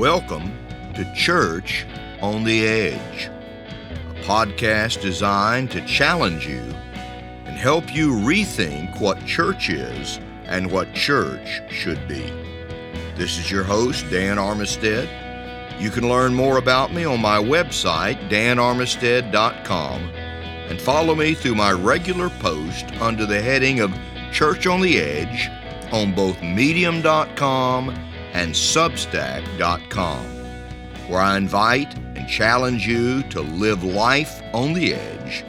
Welcome to Church on the Edge, a podcast designed to challenge you and help you rethink what church is and what church should be. This is your host, Dan Armistead. You can learn more about me on my website, danarmistead.com, and follow me through my regular post under the heading of Church on the Edge on both medium.com and substack.com, where I invite and challenge you to live life on the edge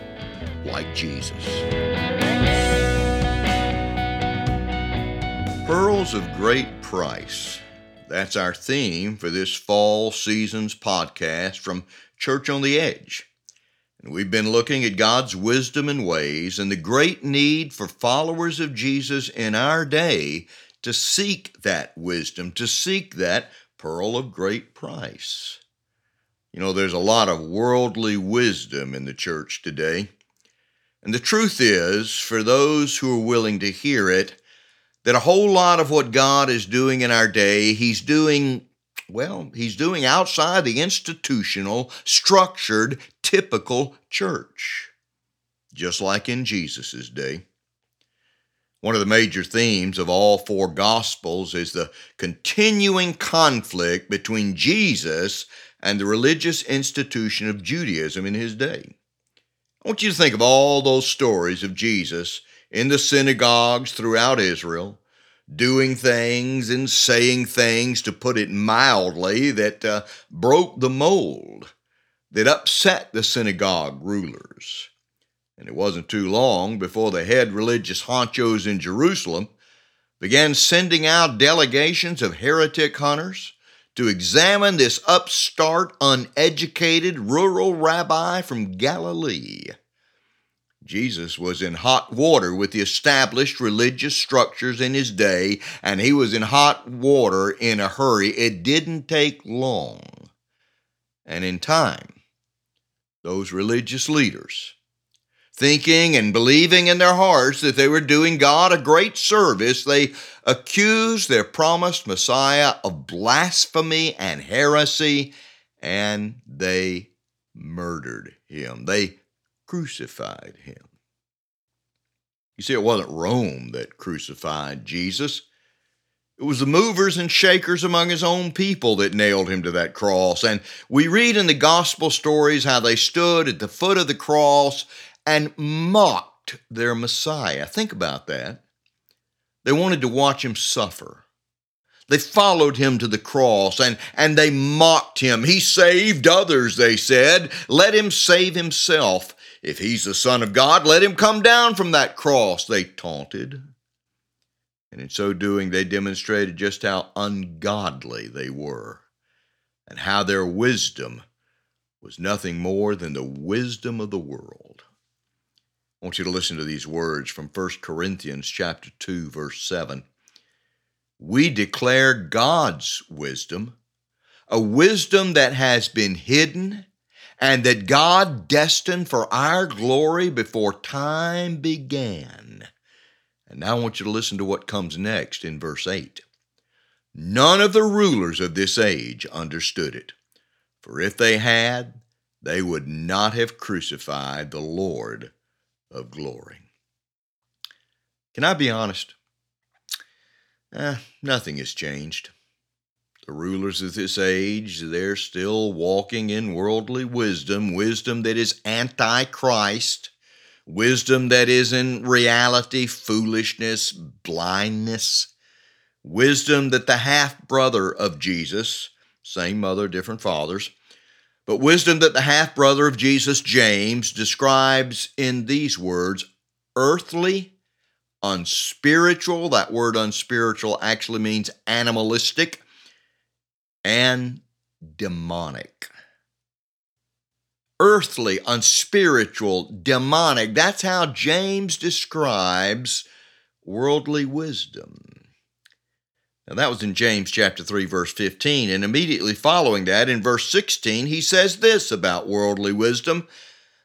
like Jesus. Pearls of Great Price. That's our theme for this fall season's podcast from Church on the Edge. And we've been looking at God's wisdom and ways and the great need for followers of Jesus in our day to seek that wisdom, to seek that pearl of great price. You know, there's a lot of worldly wisdom in the church today. And the truth is, for those who are willing to hear it, that a whole lot of what God is doing in our day, He's doing, well, He's doing outside the institutional, structured, typical church, just like in Jesus' day. One of the major themes of all four Gospels is the continuing conflict between Jesus and the religious institution of Judaism in his day. I want you to think of all those stories of Jesus in the synagogues throughout Israel, doing things and saying things, to put it mildly, that uh, broke the mold, that upset the synagogue rulers. And it wasn't too long before the head religious honchos in Jerusalem began sending out delegations of heretic hunters to examine this upstart, uneducated rural rabbi from Galilee. Jesus was in hot water with the established religious structures in his day, and he was in hot water in a hurry. It didn't take long. And in time, those religious leaders thinking and believing in their hearts that they were doing God a great service, they accused their promised Messiah of blasphemy and heresy, and they murdered him. They crucified him. You see, it wasn't Rome that crucified Jesus. It was the movers and shakers among his own people that nailed him to that cross. And we read in the gospel stories how they stood at the foot of the cross and mocked their Messiah. Think about that. They wanted to watch him suffer. They followed him to the cross and, and they mocked him. He saved others, they said. Let him save himself. If he's the Son of God, let him come down from that cross, they taunted. And in so doing, they demonstrated just how ungodly they were and how their wisdom was nothing more than the wisdom of the world. I want you to listen to these words from 1 Corinthians chapter 2 verse 7. We declare God's wisdom, a wisdom that has been hidden and that God destined for our glory before time began. And now I want you to listen to what comes next in verse 8. None of the rulers of this age understood it, for if they had, they would not have crucified the Lord of glory. Can I be honest? Eh, nothing has changed. The rulers of this age, they're still walking in worldly wisdom, wisdom that is anti Christ, wisdom that is in reality foolishness, blindness, wisdom that the half brother of Jesus, same mother, different fathers, but wisdom that the half brother of Jesus, James, describes in these words earthly, unspiritual. That word unspiritual actually means animalistic and demonic. Earthly, unspiritual, demonic. That's how James describes worldly wisdom. Now, that was in James chapter 3, verse 15. And immediately following that, in verse 16, he says this about worldly wisdom.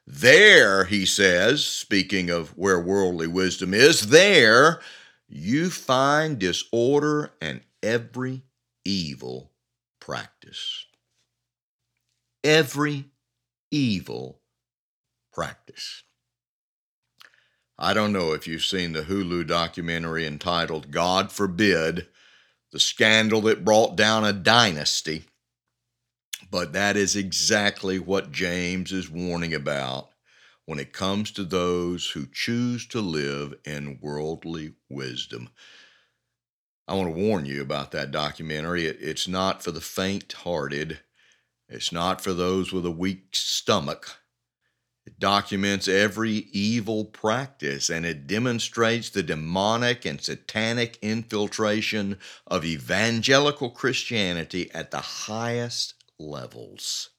There, he says, speaking of where worldly wisdom is, there you find disorder and every evil practice. Every evil practice. I don't know if you've seen the Hulu documentary entitled God Forbid The Scandal That Brought Down a Dynasty, but that is exactly what James is warning about when it comes to those who choose to live in worldly wisdom. I want to warn you about that documentary. It, it's not for the faint hearted, it's not for those with a weak stomach. It documents every evil practice and it demonstrates the demonic and satanic infiltration of evangelical Christianity at the highest levels.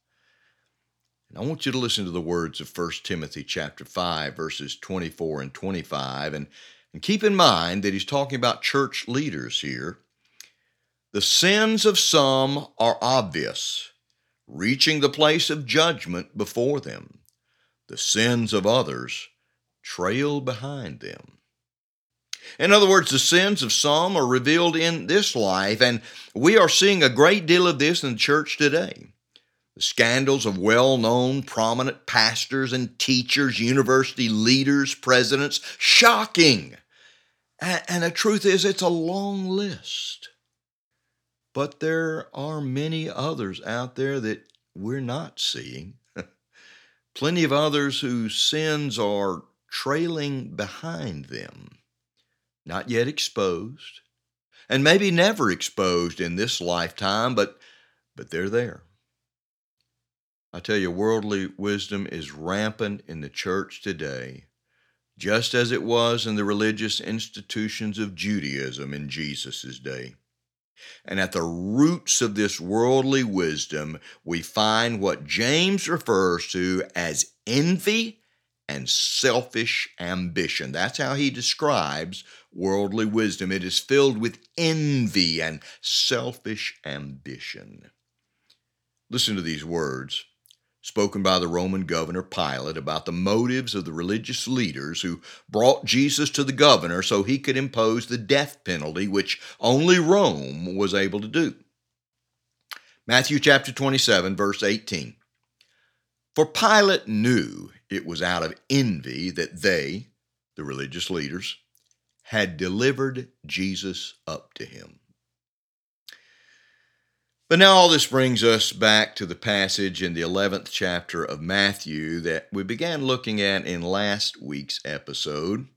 And I want you to listen to the words of 1 Timothy chapter 5 verses 24 and 25 and and keep in mind that he's talking about church leaders here. The sins of some are obvious, reaching the place of judgment before them. The sins of others trail behind them. In other words, the sins of some are revealed in this life, and we are seeing a great deal of this in the church today. The scandals of well known prominent pastors and teachers, university leaders, presidents, shocking. And, the truth is, it's a long list. But there are many others out there that we're not seeing. Plenty of others whose sins are trailing behind them, not yet exposed, and maybe never exposed in this lifetime, but, but they're there. I tell you, worldly wisdom is rampant in the church today, just as it was in the religious institutions of Judaism in Jesus' day. And at the roots of this worldly wisdom, we find what James refers to as envy and selfish ambition. That's how he describes worldly wisdom. It is filled with envy and selfish ambition. Listen to these words spoken by the Roman governor Pilate about the motives of the religious leaders who brought Jesus to the governor so he could impose the death penalty, which only Rome was able to do. Matthew chapter 27, verse 18. For Pilate knew it was out of envy that they, the religious leaders, had delivered Jesus up to him. But now all this brings us back to the passage in the 11th chapter of Matthew that we began looking at in last week's episode.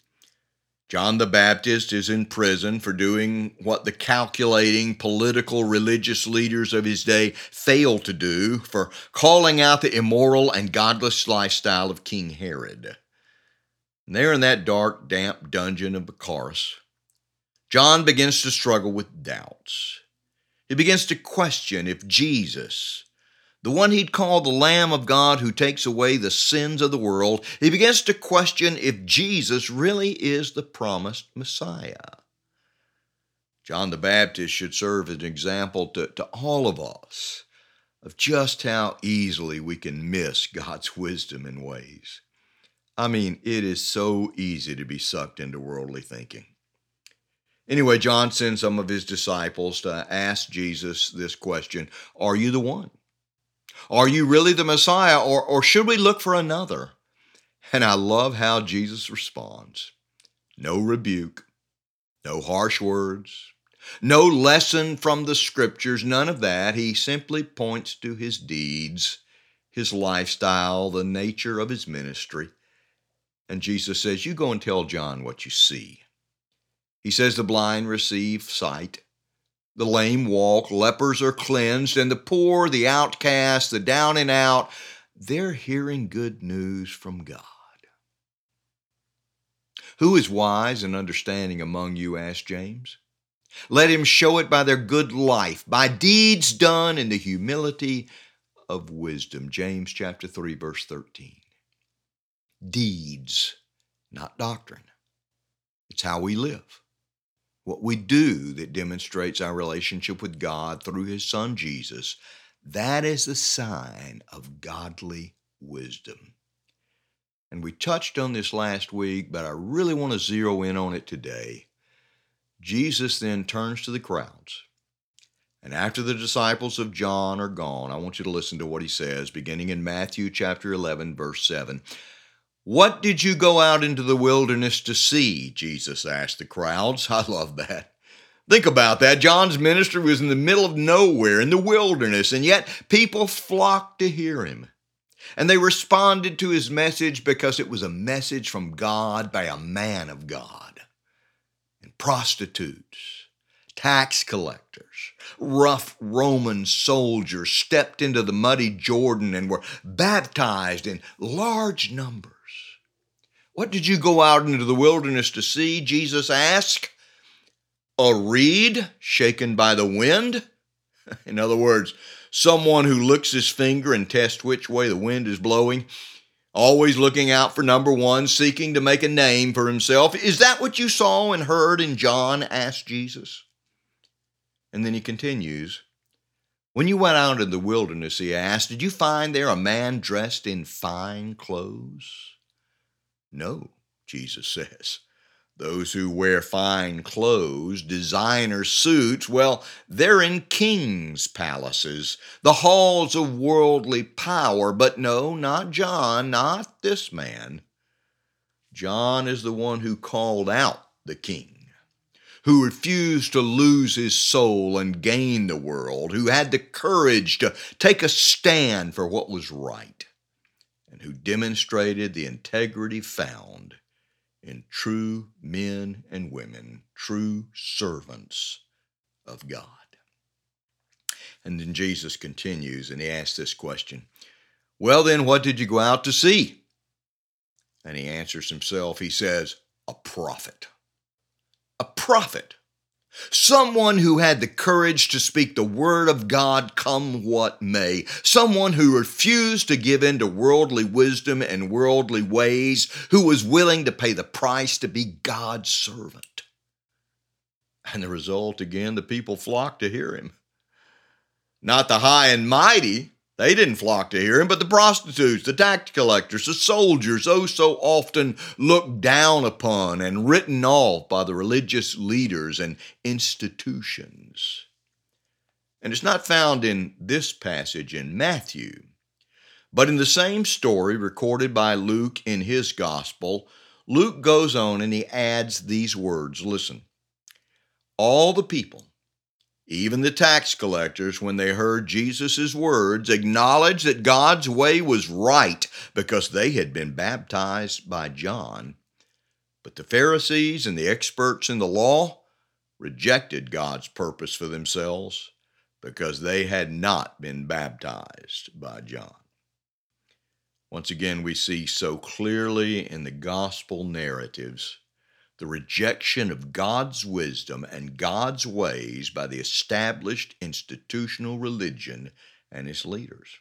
John the Baptist is in prison for doing what the calculating political religious leaders of his day failed to do, for calling out the immoral and godless lifestyle of King Herod. And there in that dark, damp dungeon of Machaerus, John begins to struggle with doubts. He begins to question if Jesus, the one he'd call the Lamb of God who takes away the sins of the world, he begins to question if Jesus really is the promised Messiah. John the Baptist should serve as an example to, to all of us of just how easily we can miss God's wisdom and ways. I mean, it is so easy to be sucked into worldly thinking. Anyway, John sends some of his disciples to ask Jesus this question Are you the one? Are you really the Messiah, or, or should we look for another? And I love how Jesus responds no rebuke, no harsh words, no lesson from the scriptures, none of that. He simply points to his deeds, his lifestyle, the nature of his ministry. And Jesus says, You go and tell John what you see. He says the blind receive sight, the lame walk, lepers are cleansed, and the poor, the outcast, the down and out, they're hearing good news from God. Who is wise and understanding among you? asked James. Let him show it by their good life, by deeds done in the humility of wisdom. James chapter 3, verse 13. Deeds, not doctrine. It's how we live what we do that demonstrates our relationship with God through His Son Jesus, that is the sign of godly wisdom. And we touched on this last week, but I really want to zero in on it today. Jesus then turns to the crowds And after the disciples of John are gone, I want you to listen to what he says, beginning in Matthew chapter 11, verse 7. What did you go out into the wilderness to see? Jesus asked the crowds. I love that. Think about that. John's ministry was in the middle of nowhere, in the wilderness, and yet people flocked to hear him. And they responded to his message because it was a message from God by a man of God. And prostitutes, tax collectors, rough Roman soldiers stepped into the muddy Jordan and were baptized in large numbers. What did you go out into the wilderness to see? Jesus asked. A reed shaken by the wind? In other words, someone who licks his finger and tests which way the wind is blowing, always looking out for number one, seeking to make a name for himself. Is that what you saw and heard in John? asked Jesus. And then he continues When you went out in the wilderness, he asked, did you find there a man dressed in fine clothes? No, Jesus says. Those who wear fine clothes, designer suits, well, they're in kings' palaces, the halls of worldly power. But no, not John, not this man. John is the one who called out the king who refused to lose his soul and gain the world, who had the courage to take a stand for what was right, and who demonstrated the integrity found in true men and women, true servants of God. And then Jesus continues and he asks this question Well, then, what did you go out to see? And he answers himself, he says, A prophet a prophet, someone who had the courage to speak the word of God come what may, someone who refused to give in to worldly wisdom and worldly ways, who was willing to pay the price to be God's servant. And the result, again, the people flocked to hear him. Not the high and mighty, they didn't flock to hear him, but the prostitutes, the tax collectors, the soldiers, oh so often looked down upon and written off by the religious leaders and institutions. And it's not found in this passage in Matthew, but in the same story recorded by Luke in his gospel, Luke goes on and he adds these words listen. All the people even the tax collectors, when they heard Jesus' words, acknowledged that God's way was right because they had been baptized by John. But the Pharisees and the experts in the law rejected God's purpose for themselves because they had not been baptized by John. Once again, we see so clearly in the gospel narratives the rejection of God's wisdom and God's ways by the established institutional religion and its leaders.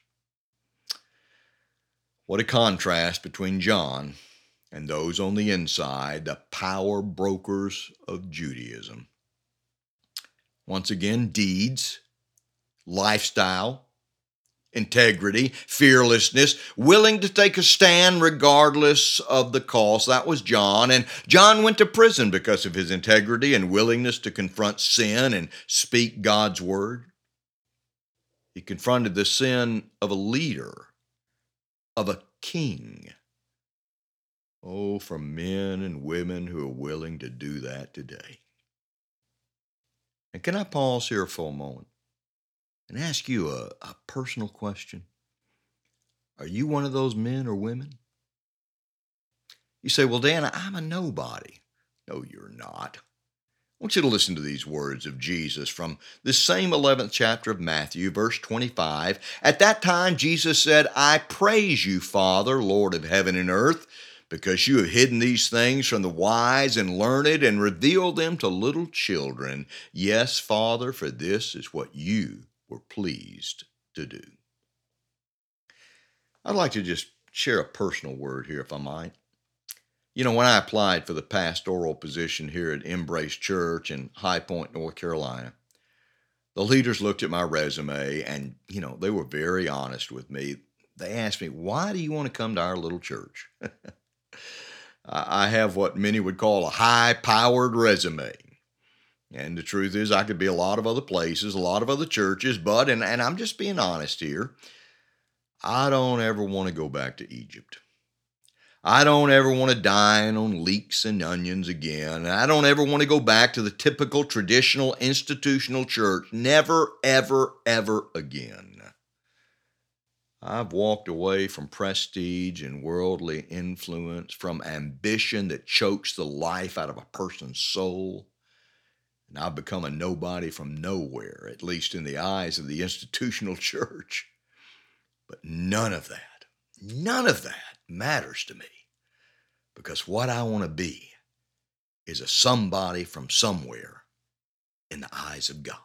What a contrast between John and those on the inside, the power brokers of Judaism. Once again, deeds, lifestyle, integrity, fearlessness, willing to take a stand regardless of the cost. That was John. And John went to prison because of his integrity and willingness to confront sin and speak God's word. He confronted the sin of a leader, of a king. Oh, for men and women who are willing to do that today. And can I pause here for a moment? And ask you a, a personal question. Are you one of those men or women? You say, Well, Dan, I'm a nobody. No, you're not. I want you to listen to these words of Jesus from the same 11th chapter of Matthew, verse 25. At that time, Jesus said, I praise you, Father, Lord of heaven and earth, because you have hidden these things from the wise and learned and revealed them to little children. Yes, Father, for this is what you were pleased to do. I'd like to just share a personal word here, if I might. You know, when I applied for the pastoral position here at Embrace Church in High Point, North Carolina, the leaders looked at my resume and, you know, they were very honest with me. They asked me, Why do you want to come to our little church? I have what many would call a high powered resume. And the truth is, I could be a lot of other places, a lot of other churches, but, and, and I'm just being honest here, I don't ever want to go back to Egypt. I don't ever want to dine on leeks and onions again. I don't ever want to go back to the typical traditional institutional church. Never, ever, ever again. I've walked away from prestige and worldly influence, from ambition that chokes the life out of a person's soul. And I've become a nobody from nowhere, at least in the eyes of the institutional church. But none of that, none of that matters to me because what I want to be is a somebody from somewhere in the eyes of God.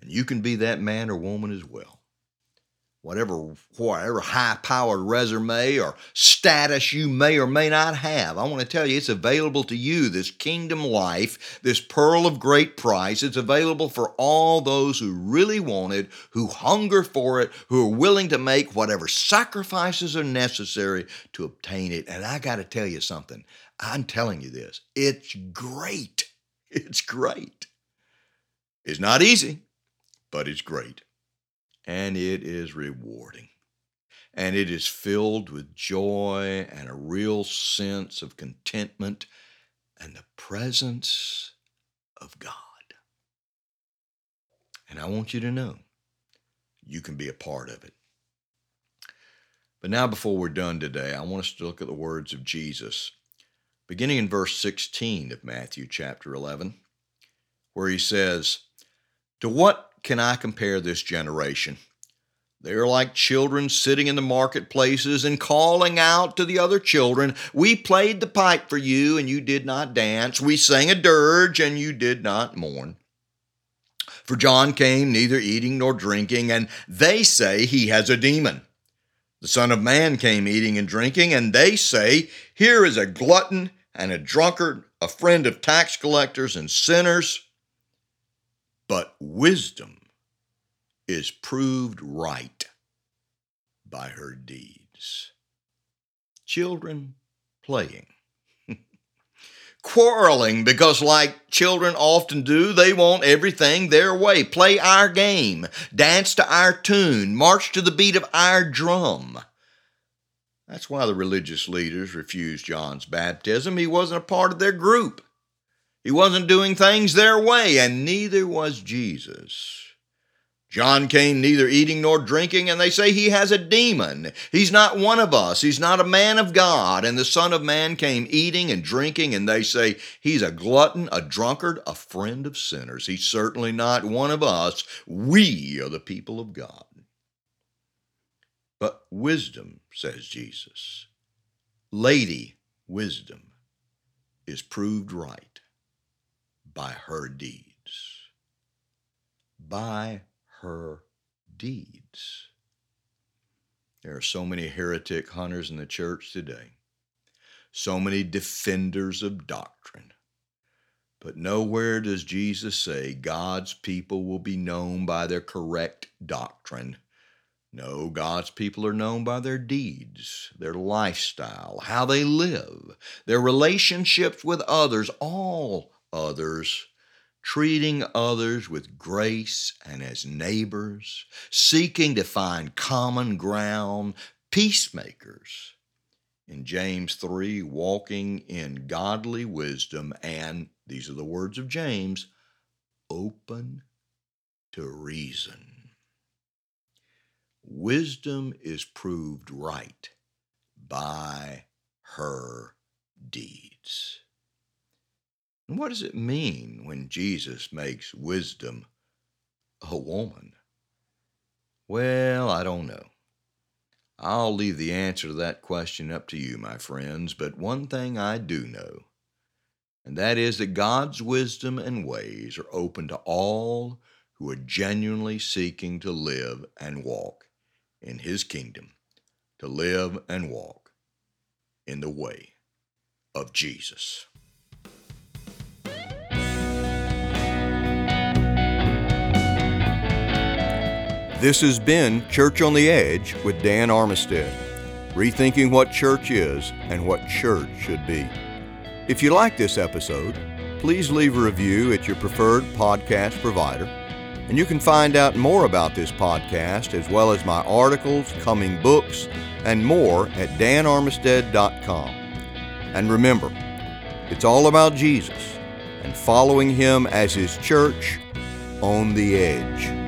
And you can be that man or woman as well whatever whatever high powered resume or status you may or may not have. I want to tell you it's available to you this kingdom life, this pearl of great price. It's available for all those who really want it, who hunger for it, who are willing to make whatever sacrifices are necessary to obtain it. And I got to tell you something. I'm telling you this. It's great. It's great. It's not easy, but it's great and it is rewarding. And it is filled with joy and a real sense of contentment and the presence of God. And I want you to know you can be a part of it. But now, before we're done today, I want us to look at the words of Jesus, beginning in verse 16 of Matthew chapter 11, where he says, To what can I compare this generation? They are like children sitting in the marketplaces and calling out to the other children, We played the pipe for you, and you did not dance. We sang a dirge, and you did not mourn. For John came neither eating nor drinking, and they say he has a demon. The Son of Man came eating and drinking, and they say, Here is a glutton and a drunkard, a friend of tax collectors and sinners but wisdom is proved right by her deeds. Children playing. Quarreling because, like children often do, they want everything their way. Play our game, dance to our tune, march to the beat of our drum. That's why the religious leaders refused John's baptism. He wasn't a part of their group. He wasn't doing things their way, and neither was Jesus. John came neither eating nor drinking, and they say he has a demon. He's not one of us. He's not a man of God. And the Son of Man came eating and drinking, and they say he's a glutton, a drunkard, a friend of sinners. He's certainly not one of us. We are the people of God. But wisdom, says Jesus, Lady Wisdom, is proved right by her deeds. By her deeds. There are so many heretic hunters in the church today, so many defenders of doctrine. But nowhere does Jesus say God's people will be known by their correct doctrine. No, God's people are known by their deeds, their lifestyle, how they live, their relationships with others, all others, treating others with grace and as neighbors, seeking to find common ground, peacemakers. In James 3, walking in godly wisdom, and these are the words of James open to reason. Wisdom is proved right by her deeds. And what does it mean when Jesus makes wisdom a woman? Well, I don't know. I'll leave the answer to that question up to you, my friends, but one thing I do know, and that is that God's wisdom and ways are open to all who are genuinely seeking to live and walk in His kingdom, to live and walk in the way of Jesus. This has been Church on the Edge with Dan Armistead, rethinking what church is and what church should be. If you like this episode, please leave a review at your preferred podcast provider. And you can find out more about this podcast, as well as my articles, coming books, and more at danarmistead.com. And remember, it's all about Jesus and following Him as His church on the edge.